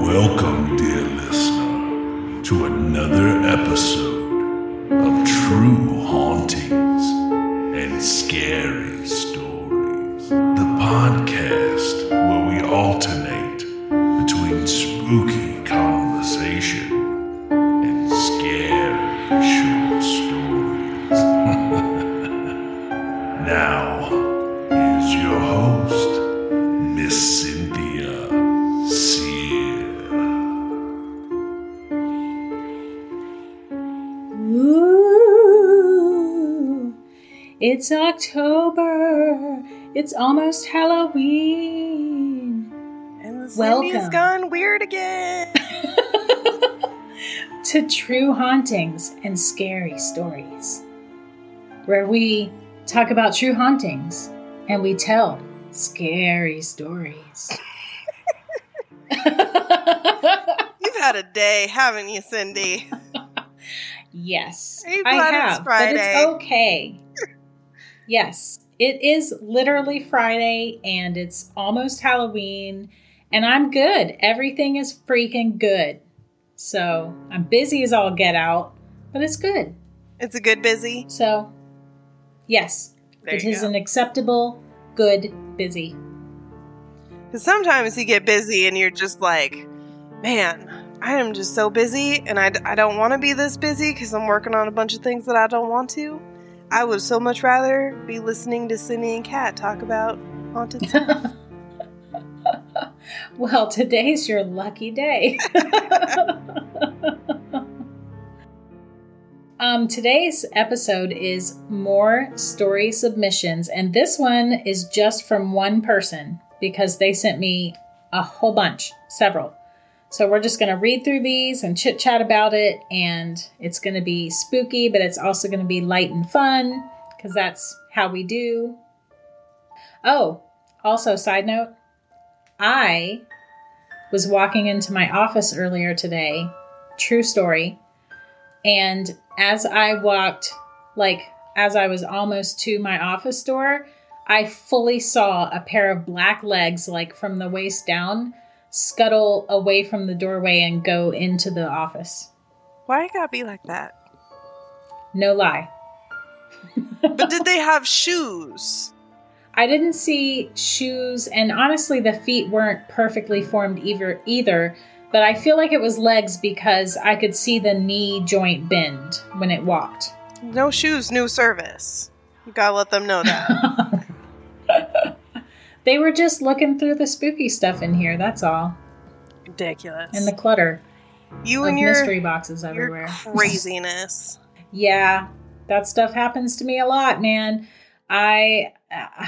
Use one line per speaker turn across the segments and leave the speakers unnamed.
Welcome, dear listener, to another episode of True Hauntings and Scary
it's October. It's almost Halloween.
And Cindy's
Welcome.
gone weird again.
to True Hauntings and Scary Stories, where we talk about true hauntings and we tell scary stories.
You've had a day, haven't you, Cindy?
yes, I have, but it's okay. Yes, it is literally Friday and it's almost Halloween, and I'm good. Everything is freaking good. So I'm busy as all get out, but it's good.
It's a good busy.
So, yes,
There
it is
go.
an acceptable, good, busy.
Because sometimes you get busy and you're just like, man, I am just so busy and I, I don't want to be this busy because I'm working on a bunch of things that I don't want to. I would so much rather be listening to Cindy and Kat talk about haunted stuff.
well, today's your lucky day. um, today's episode is more story submissions, and this one is just from one person because they sent me a whole bunch, several. So we're just going to read through these and chit chat about it, and it's going to be spooky, but it's also going to be light and fun because that's how we do. Oh, also, side note, I was walking into my office earlier today, true story, and as I walked, like as I was almost to my office door, I fully saw a pair of black legs, like from the waist down, scuttle away from the doorway and go into the office.
Why it gotta be like that?
No lie.
But did they have shoes?
I didn't see shoes, and honestly, the feet weren't perfectly formed either. Either, but I feel like it was legs because I could see the knee joint bend when it walked.
No shoes, new service. You gotta let them know that.
they were just looking through the spooky stuff in here. That's all,
Ridiculous.
and the clutter
you and your,
mystery boxes everywhere.
craziness.
yeah, that stuff happens to me a lot, man. I, uh,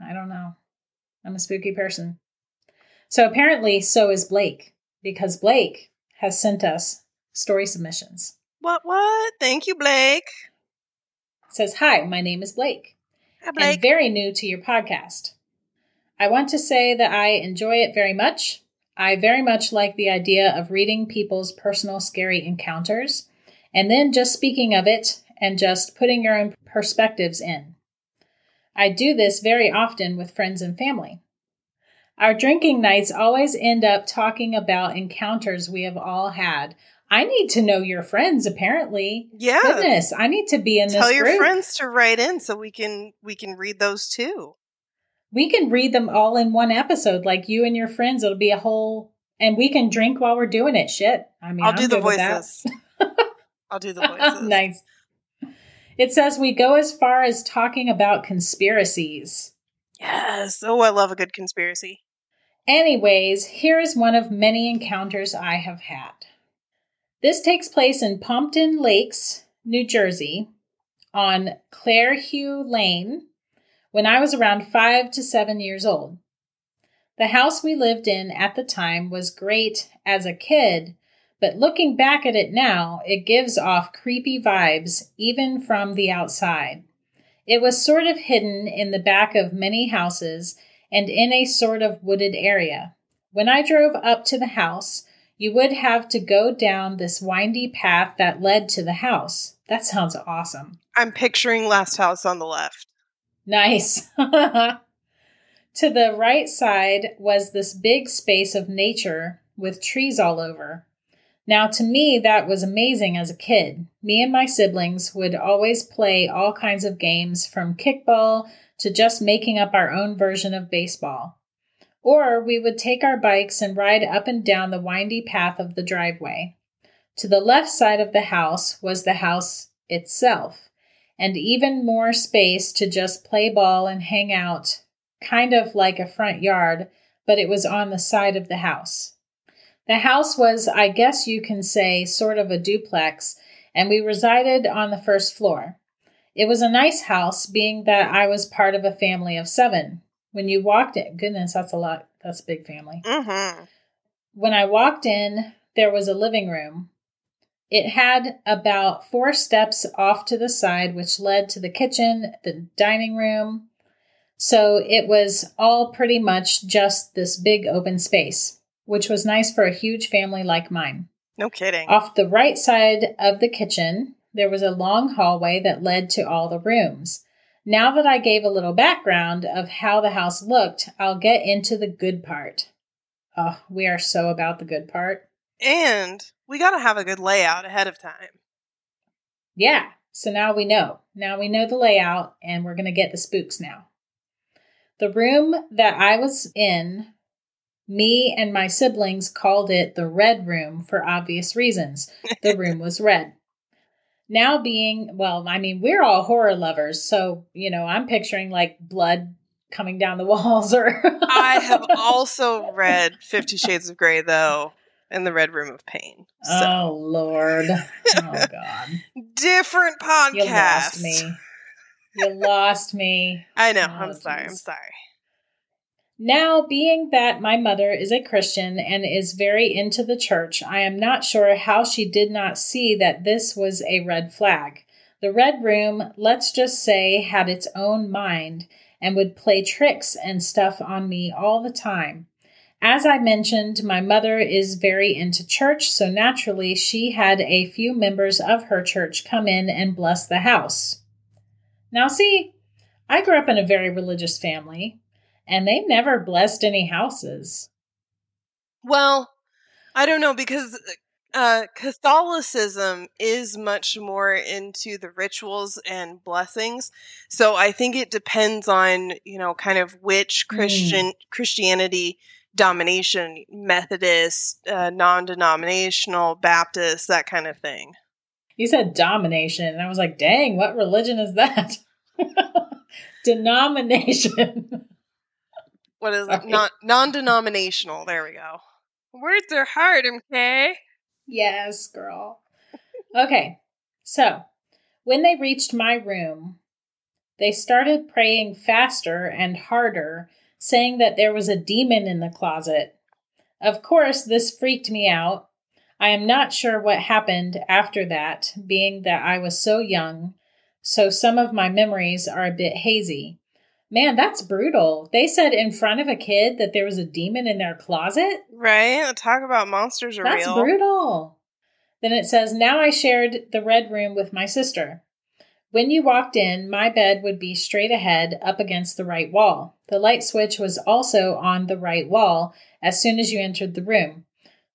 I don't know. I'm a spooky person. So apparently, so is Blake because Blake has sent us story submissions.
What? What? Thank you, Blake.
It says, Hi, my name is Blake,
Hi,
and
Blake.
very new to your podcast. I want to say that I enjoy it very much. I very much like the idea of reading people's personal scary encounters and then just speaking of it and just putting your own perspectives in. I do this very often with friends and family. Our drinking nights always end up talking about encounters we have all had. I need to know your friends, apparently.
yeah.
Goodness, I need to be in
Tell
this
your
group.
friends to write in so we can we can read those too.
We can read them all in one episode, like you and your friends. It'll be a whole, and we can drink while we're doing it. Shit, I mean,
I'll
I'm
do the
good with that.
voices. I'll do the voices.
nice. It says we go as far as talking about conspiracies.
Yes. Oh, I love a good conspiracy.
Anyways, here is one of many encounters I have had. This takes place in Pompton Lakes, New Jersey, on Clairhue Lane, when I was around five to seven years old. The house we lived in at the time was great as a kid, but looking back at it now, it gives off creepy vibes even from the outside. It was sort of hidden in the back of many houses and in a sort of wooded area. When I drove up to the house, you would have to go down this windy path that led to the house. That sounds awesome.
I'm picturing Last House on the left.
Nice. to the right side was this big space of nature with trees all over. Now, to me, that was amazing as a kid. Me and my siblings would always play all kinds of games from kickball to just making up our own version of baseball. Or we would take our bikes and ride up and down the windy path of the driveway. To the left side of the house was the house itself, and even more space to just play ball and hang out, kind of like a front yard, but it was on the side of the house. The house was, I guess you can say, sort of a duplex, and we resided on the first floor. It was a nice house, being that I was part of a family of seven. When you walked in, goodness, that's a lot. That's a big family.
Mm-hmm.
When I walked in, there was a living room. It had about four steps off to the side, which led to the kitchen, the dining room. So it was all pretty much just this big open space which was nice for a huge family like mine.
No kidding.
Off the right side of the kitchen, there was a long hallway that led to all the rooms. Now that I gave a little background of how the house looked, I'll get into the good part. Oh, we are so about the good part.
And we got to have a good layout ahead of time.
Yeah, so now we know. Now we know the layout, and we're going to get the spooks now. The room that I was in me and my siblings called it the red room for obvious reasons. The room was red. Now, being, well, I mean, we're all horror lovers. So, you know, I'm picturing like blood coming down the walls or.
I have also read Fifty Shades of Grey, though, in the Red Room of Pain. So.
Oh, Lord. Oh, God.
Different podcast.
You lost me. You lost me.
I know.
Oh,
I'm sorry. I'm sorry.
Now, being that my mother is a Christian and is very into the church, I am not sure how she did not see that this was a red flag. The red room, let's just say, had its own mind and would play tricks and stuff on me all the time. As I mentioned, my mother is very into church, so naturally she had a few members of her church come in and bless the house. Now, see, I grew up in a very religious family and they never blessed any houses.
Well, I don't know because uh, Catholicism is much more into the rituals and blessings. So I think it depends on you know kind of which Christian Christianity domination, Methodist, uh, non-denominational, Baptist, that kind of thing.
You said domination, and I was like, dang, what religion is that? Denomination.
What is it?
Right.
Non non-denominational. There we go. Words are hard, okay?
yes, girl. Okay, so when they reached my room, they started praying faster and harder, saying that there was a demon in the closet. Of course, this freaked me out. I am not sure what happened after that, being that I was so young, so some of my memories are a bit hazy. Man, that's brutal. They said in front of a kid that there was a demon in their closet?
Right? Talk about monsters are
That's
real.
brutal. Then it says, Now I shared the red room with my sister. When you walked in, my bed would be straight ahead up against the right wall. The light switch was also on the right wall as soon as you entered the room.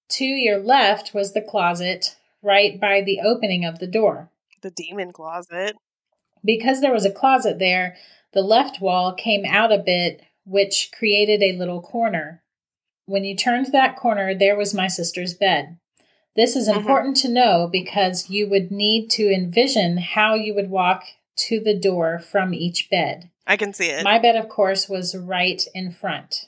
To your left was the closet, right by the opening of the door.
The demon closet.
Because there was a closet there, the left wall came out a bit, which created a little corner. When you turned that corner, there was my sister's bed. This is
Mhm.
important to know because you would need to envision how you would walk to the door from each bed.
I can see it.
My bed, of course, was right in front.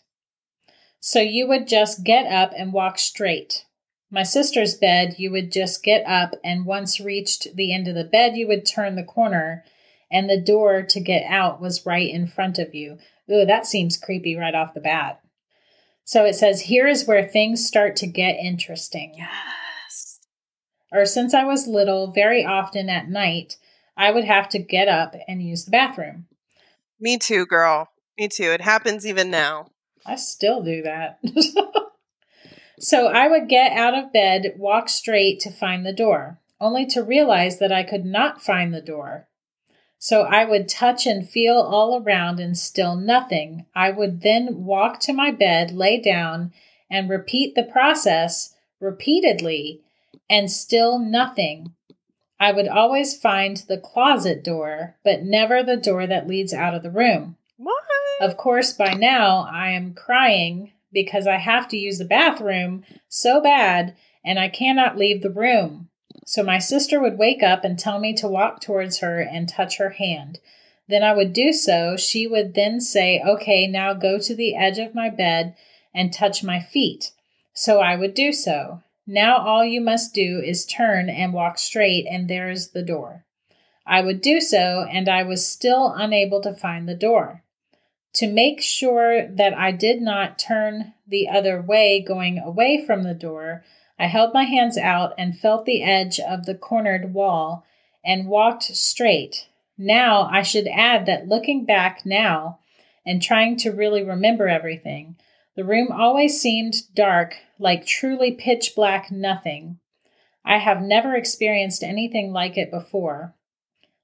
So you would just get up and walk straight. My sister's bed, you would just get up, and once reached the end of the bed, you would turn the corner, and the door to get out was right in front of you. Ooh, that seems creepy right off the bat. So it says, here is where things start to get interesting
yes.
Or since I was little, very often at night, I would have to get up and use the bathroom.
Me too, girl. Me too. It happens even now.
I still do that. so I would get out of bed, walk straight to find the door, only to realize that I could not find the door. So I would touch and feel all around and still nothing. I would then walk to my bed, lay down, and repeat the process repeatedly and still nothing. I would always find the closet door, but never the door that leads out of the room.
What?
Of course, by now I am crying because I have to use the bathroom so bad and I cannot leave the room. So my sister would wake up and tell me to walk towards her and touch her hand. Then I would do so. She would then say, Okay, now go to the edge of my bed and touch my feet. So I would do so. Now all you must do is turn and walk straight, and there is the door. I would do so, and I was still unable to find the door. To make sure that I did not turn the other way going away from the door, I held my hands out and felt the edge of the cornered wall and walked straight. Now, I should add that looking back now and trying to really remember everything, the room always seemed dark, like truly pitch black nothing. I have never experienced anything like it before.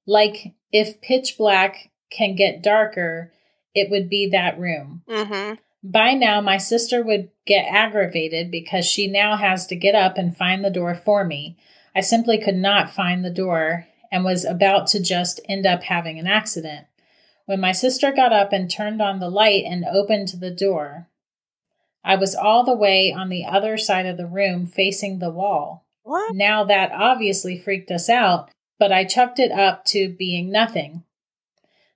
Like if pitch black can get darker, it would be that room.
Mm-hmm.
By now, my sister would get aggravated because she now has to get up and find the door for me. I simply could not find the door and was about to just end up having an accident. When my sister got up and turned on the light and opened the door, I was all the way on the other side of the room facing the wall.
What?
Now that obviously freaked us out, but I chucked it up to being nothing.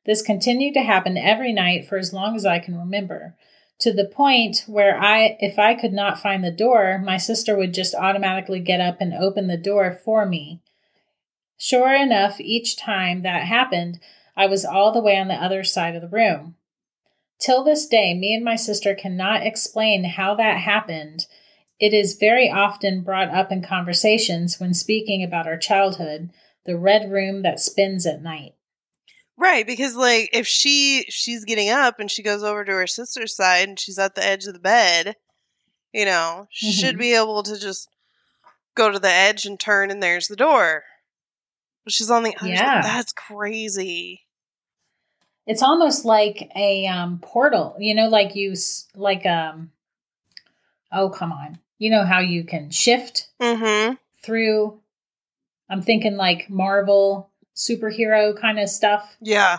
This continued to happen every night for as long as I can remember, to the point where I if I could not find the door, my sister would just automatically get up and open the door for me. Sure enough, each time that happened, I was all the way on the other side of the room. Till this day, me and my sister cannot explain how that happened. It is very often brought up in conversations when speaking about our childhood, the red room that spins at night.
Right, because like if she she's getting up and she goes over to her sister's side and she's at the edge of the bed, you know, she should
mm-hmm.
be able to just go to the edge and turn and there's the door. But she's on the other
Yeah.
side. That's crazy.
It's almost like a um, portal, you know, like you like um. Oh come on! You know how you can shift
Mm-hmm.
through. I'm thinking like Marvel superhero kind of stuff.
Yeah.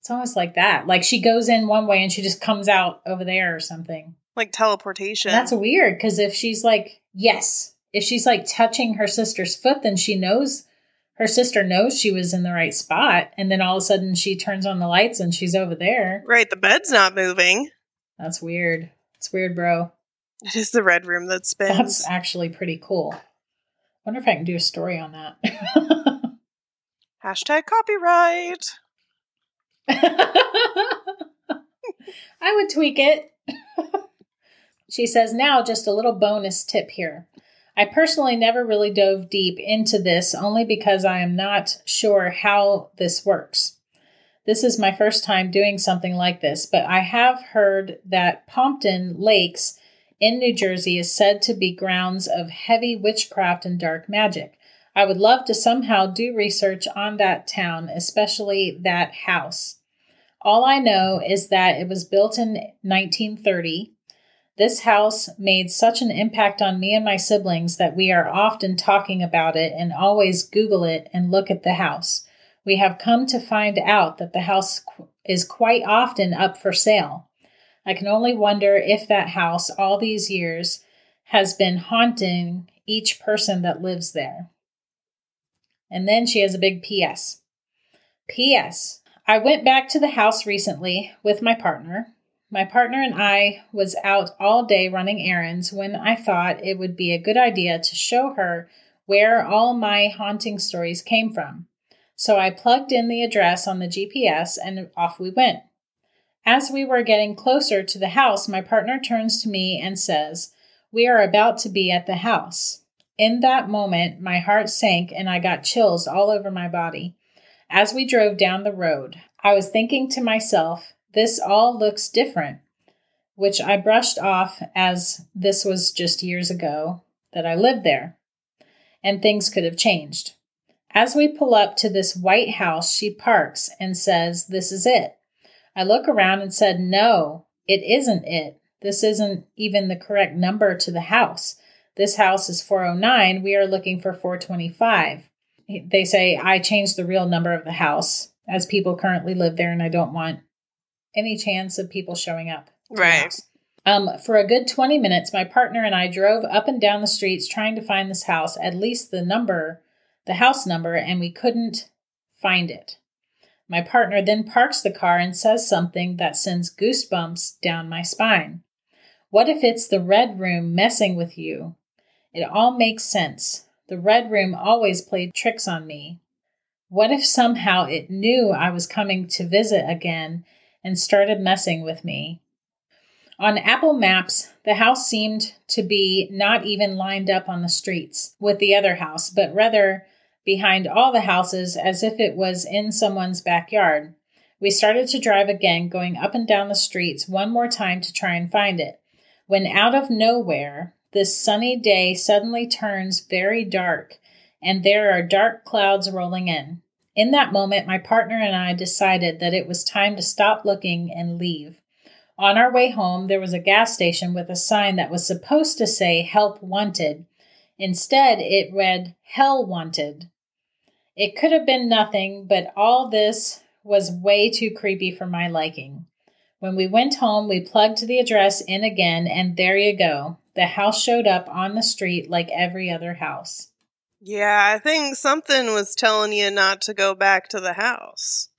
It's almost like that. Like she goes in one way and she just comes out over there or something.
Like teleportation.
And that's weird because if she's like, yes, if she's like touching her sister's foot, then she knows her sister knows she was in the right spot. And then all of a sudden she turns on the lights and she's over there.
right, the bed's not moving.
That's weird. It's weird, bro.
It is the red room that spins.
That's actually pretty cool. Wonder if I can do a story on that.
Hashtag copyright.
I would tweak it. she says, now just a little bonus tip here. I personally never really dove deep into this only because I am not sure how this works. This is my first time doing something like this, but I have heard that Pompton Lakes in New Jersey is said to be grounds of heavy witchcraft and dark magic. I would love to somehow do research on that town, especially that house. All I know is that it was built in 1930. This house made such an impact on me and my siblings that we are often talking about it and always Google it and look at the house. We have come to find out that the house is quite often up for sale. I can only wonder if that house, all these years, has been haunting each person that lives there. And then she has a big PS. P.S. I went back to the house recently with my partner. My partner and I was out all day running errands when I thought it would be a good idea to show her where all my haunting stories came from. So I plugged in the address on the GPS and off we went. As we were getting closer to the house, my partner turns to me and says, We are about to be at the house. In that moment, my heart sank and I got chills all over my body. As we drove down the road, I was thinking to myself, this all looks different, which I brushed off as this was just years ago that I lived there, and things could have changed. As we pull up to this white house, she parks and says, This is it. I look around and said, No, it isn't it. This isn't even the correct number to the house. This house is 409. We are looking for 425. They say, I changed the real number of the house as people currently live there and I don't want any chance of people showing up.
Right.
Um, for a good 20 minutes, my partner and I drove up and down the streets trying to find this house, at least the number, the house number, and we couldn't find it. My partner then parks the car and says something that sends goosebumps down my spine. What if it's the red room messing with you? It all makes sense. The red room always played tricks on me. What if somehow it knew I was coming to visit again and started messing with me? On Apple Maps, the house seemed to be not even lined up on the streets with the other house, but rather behind all the houses as if it was in someone's backyard. We started to drive again, going up and down the streets one more time to try and find it. When out of nowhere, this sunny day suddenly turns very dark, and there are dark clouds rolling in. In that moment, my partner and I decided that it was time to stop looking and leave. On our way home, there was a gas station with a sign that was supposed to say Help Wanted. Instead, it read Hell Wanted. It could have been nothing, but all this was way too creepy for my liking. When we went home, we plugged the address in again, and there you go. The house showed up on the street like every other house.
Yeah, I think something was telling you not to go back to the house.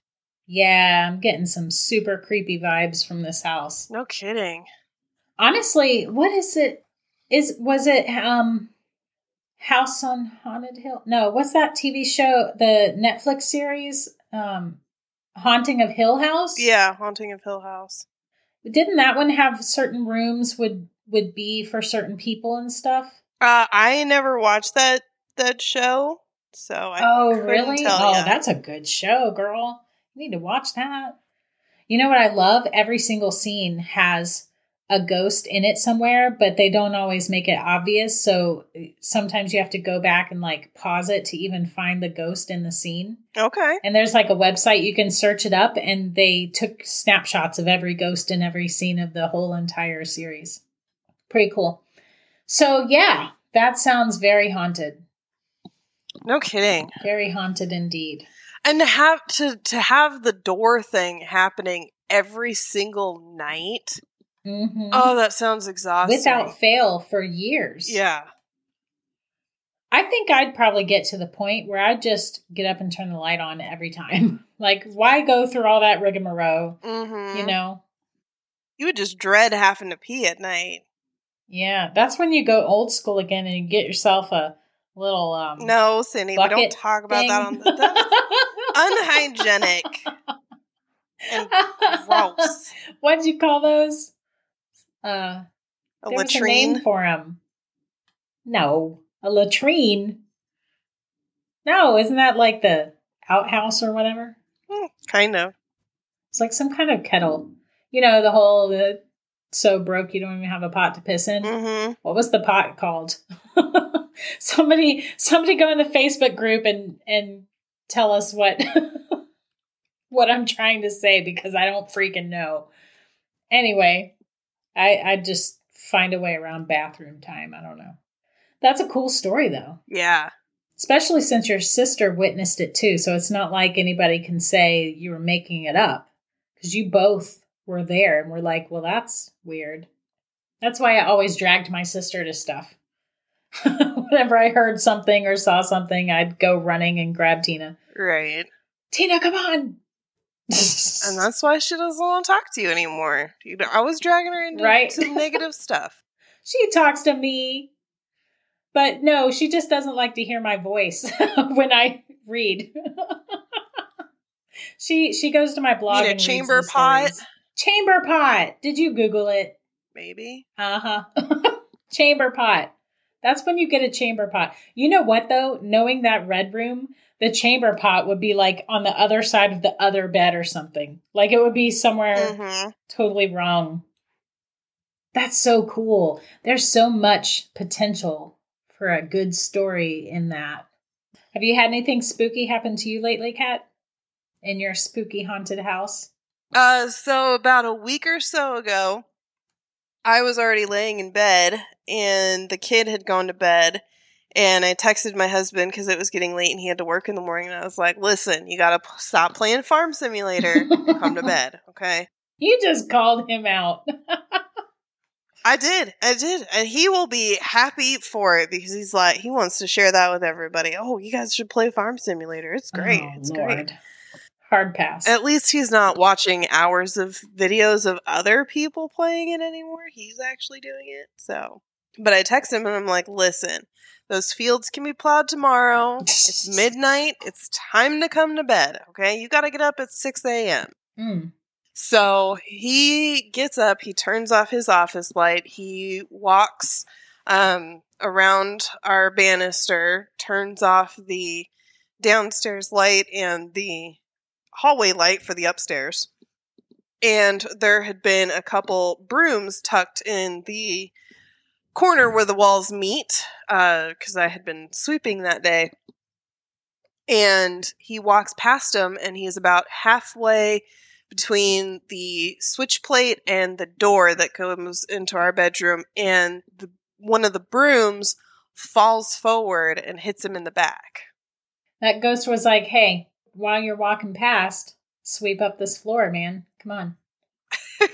Yeah, I'm getting some super creepy vibes from this house.
No kidding.
Honestly, what is it? Is was it um House on Haunted Hill? No, what's that TV show? The Netflix series, um, Haunting of Hill House.
Yeah, Haunting of Hill House.
didn't that one have certain rooms would would be for certain people and stuff?
Uh, I never watched that that show, so I
oh, really? oh,
ya.
that's a good show, girl. You need to watch that. You know what I love? Every single scene has a ghost in it somewhere, but they don't always make it obvious. So eh, sometimes you have to go back and like pause it to even find the ghost in the scene.
okay.
And there's like a website you can search it up, and they took snapshots of every ghost in every scene of the whole entire series. Pretty cool. So, yeah, that sounds very haunted.
No kidding.
Very haunted indeed.
And to have to to have the door thing happening every single night.
hmm
Oh, that sounds exhausting.
Without fail for years.
Yeah.
I think I'd probably get to the point where I'd just get up and turn the light on every time. like, why go through all that rigmarole?
Mm-hmm.
You know?
you would just dread having to pee at night.
Yeah, that's when you go old school again and you get yourself a little um
No, Cindy, we don't talk about that on the. Unhygienic and gross.
what did you call those? Uh,
A
was a name
latrine.
for them. No, a latrine. No, isn't that like the outhouse or whatever?
Hmm, kind of.
It's like some kind of kettle. You know, the whole uh, so broke you don't even have a pot to piss in.
Mm-hmm.
What was the pot called? somebody, somebody, go in the Facebook group and and tell us what what I'm trying to say because I don't freaking know. Anyway, I I just find a way around bathroom time. I don't know. That's a cool story though,
Yeah.
especially since your sister witnessed it too. So it's not like anybody can say you were making it up because you both were there and we're like, well, that's weird. That's why I always dragged my sister to stuff. Whenever I heard something or saw something, I'd go running and grab Tina.
Right.
Tina, come on.
And that's why she doesn't want to talk to you anymore. You know, I was dragging her into
Right.
negative stuff.
she talks to me. But no, she just doesn't like to hear my voice when I read. she she goes to my blog.
mean a
and
chamber pot?
stories. Chamber pot. Did you Google it?
Maybe.
Uh huh. chamber pot. That's when you get a chamber pot. You know what though? Knowing that red room, the chamber pot would be like on the other side of the other bed or something. Like it would be somewhere
Mm-hmm.
totally wrong. That's so cool. There's so much potential for a good story in that. Have you had anything spooky happen to you lately, Kat? In your spooky haunted house?
Uh, so about a week or so ago, I was already laying in bed and the kid had gone to bed. And I texted my husband because it was getting late and he had to work in the morning. And I was like, listen, you got to p- stop playing Farm Simulator come to bed, okay?
You just called him out.
I did. I did. And he will be happy for it because he's like, he wants to share that with everybody. Oh, you guys should play Farm Simulator. It's great.
Oh,
it's
Lord.
great.
Hard pass.
At least he's not watching hours of videos of other people playing it anymore. He's actually doing it. So, but I text him and I'm like, listen, those fields can be plowed tomorrow. It's midnight. It's time to come to bed. Okay. You got to get up at 6 a.m.
Mm.
So he gets up, he turns off his office light, he walks um, around our banister, turns off the downstairs light and the hallway light for the upstairs. And there had been a couple brooms tucked in the corner where the walls meet, uh, because I had been sweeping that day. And he walks past them, and he's about halfway between the switch plate and the door that comes into our bedroom, and the, one of the brooms falls forward and hits him in the back.
That ghost was like, hey, while you're walking past, sweep up this floor, man. Come on.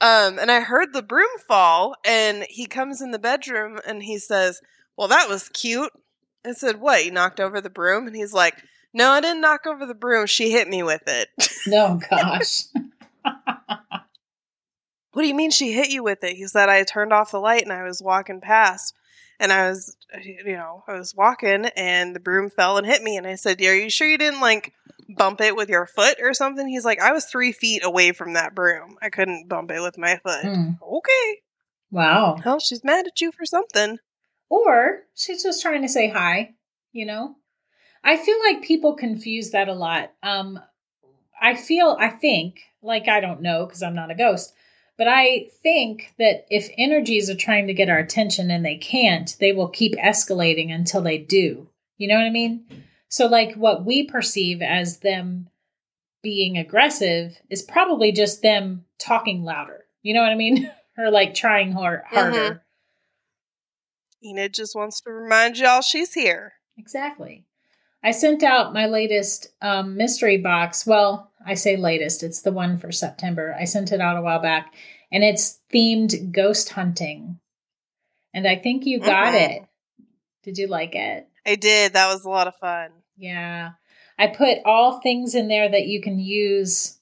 um, and I heard the broom fall, and he comes in the bedroom and he says, Well, that was cute. I said, What? You knocked over the broom? And he's like, No, I didn't knock over the broom. She hit me with it.
no, gosh.
what do you mean she hit you with it? He said, I turned off the light and I was walking past. And I was, you know, I was walking and the broom fell and hit me. And I said, Are you sure you didn't like bump it with your foot or something? He's like, I was three feet away from that broom. I couldn't bump it with my foot.
Hmm.
Okay.
Wow.
Well, she's mad at you for something.
Or she's just trying to say hi, you know? I feel like people confuse that a lot. Um I feel I think, like I don't know because I'm not a ghost, but I think that if energies are trying to get our attention and they can't, they will keep escalating until they do. You know what I mean? So like what we perceive as them being aggressive is probably just them talking louder. You know what I mean? or like trying hard, harder.
Enid just wants to remind y'all she's here.
Exactly. I sent out my latest um, mystery box. Well, I say latest, it's the one for September. I sent it out a while back, and it's themed ghost hunting. And I think you got
Mhm.
it. Did you like it?
I did. That was a lot of fun.
Yeah. I put all things in there that you can use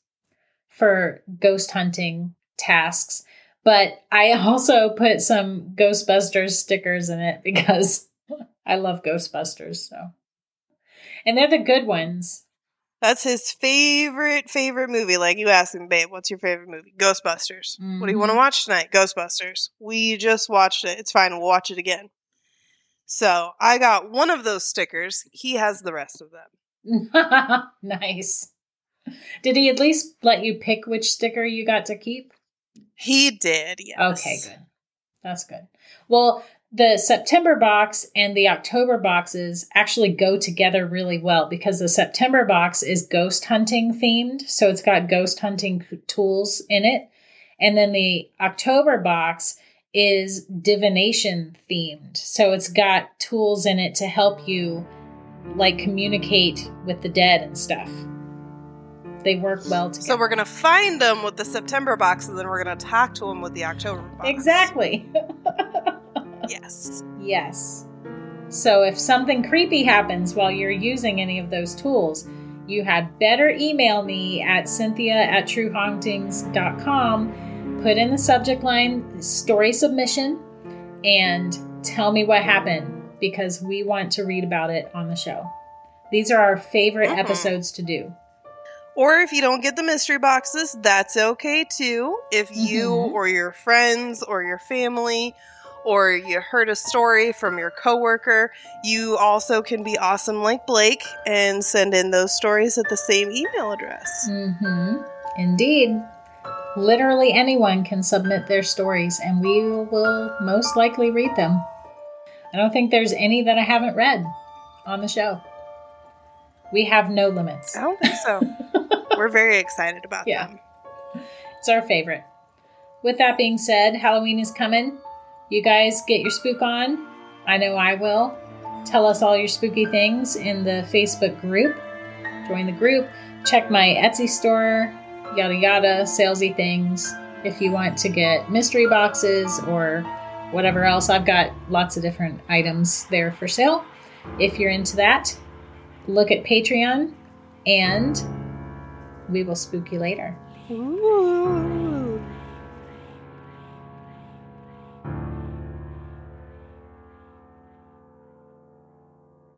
for ghost hunting tasks, but I also put some Ghostbusters stickers in it because I love Ghostbusters. So, and they're the good ones.
That's his favorite, favorite movie. Like you asked him, babe, what's your favorite movie? Ghostbusters. What do you want to
Mhm.
watch tonight? Ghostbusters. We just watched it. It's fine. We'll watch it again. So I got one of those stickers. He has the rest of them.
nice. Did he at least let you pick which sticker you got to keep?
He did, yes.
Okay, good. That's good. Well, the September box and the October boxes actually go together really well because the September box is ghost hunting themed. So it's got ghost hunting tools in it. And then the October box is divination themed. So it's got tools in it to help you like communicate with the dead and stuff. They work well together.
So we're going to find them with the September box and then we're going to talk to them with the October box.
Exactly.
Yes.
Yes. So if something creepy happens while you're using any of those tools, you had better email me at cynthia at truehauntings.com, put in the subject line story submission, and tell me what happened because we want to read about it on the show. These are our favorite
Mhm.
episodes to do.
Or if you don't get the mystery boxes, that's okay too. If you
Mhm.
or your friends or your family or you heard a story from your coworker, you also can be awesome like Blake and send in those stories at the same email address.
Mm-hmm. Indeed. Literally anyone can submit their stories, and we will most likely read them. I don't think there's any that I haven't read on the show. We have no limits.
I don't think so. We're very excited about
Yeah.
them.
It's our favorite. with that being said, Halloween is coming. You guys get your spook on. I know I will. Tell us all your spooky things in the Facebook group. Join the group. Check my Etsy store, yada yada, salesy things. If you want to get mystery boxes or whatever else, I've got lots of different items there for sale. If you're into that, look at Patreon and we will spook you later.
Ooh.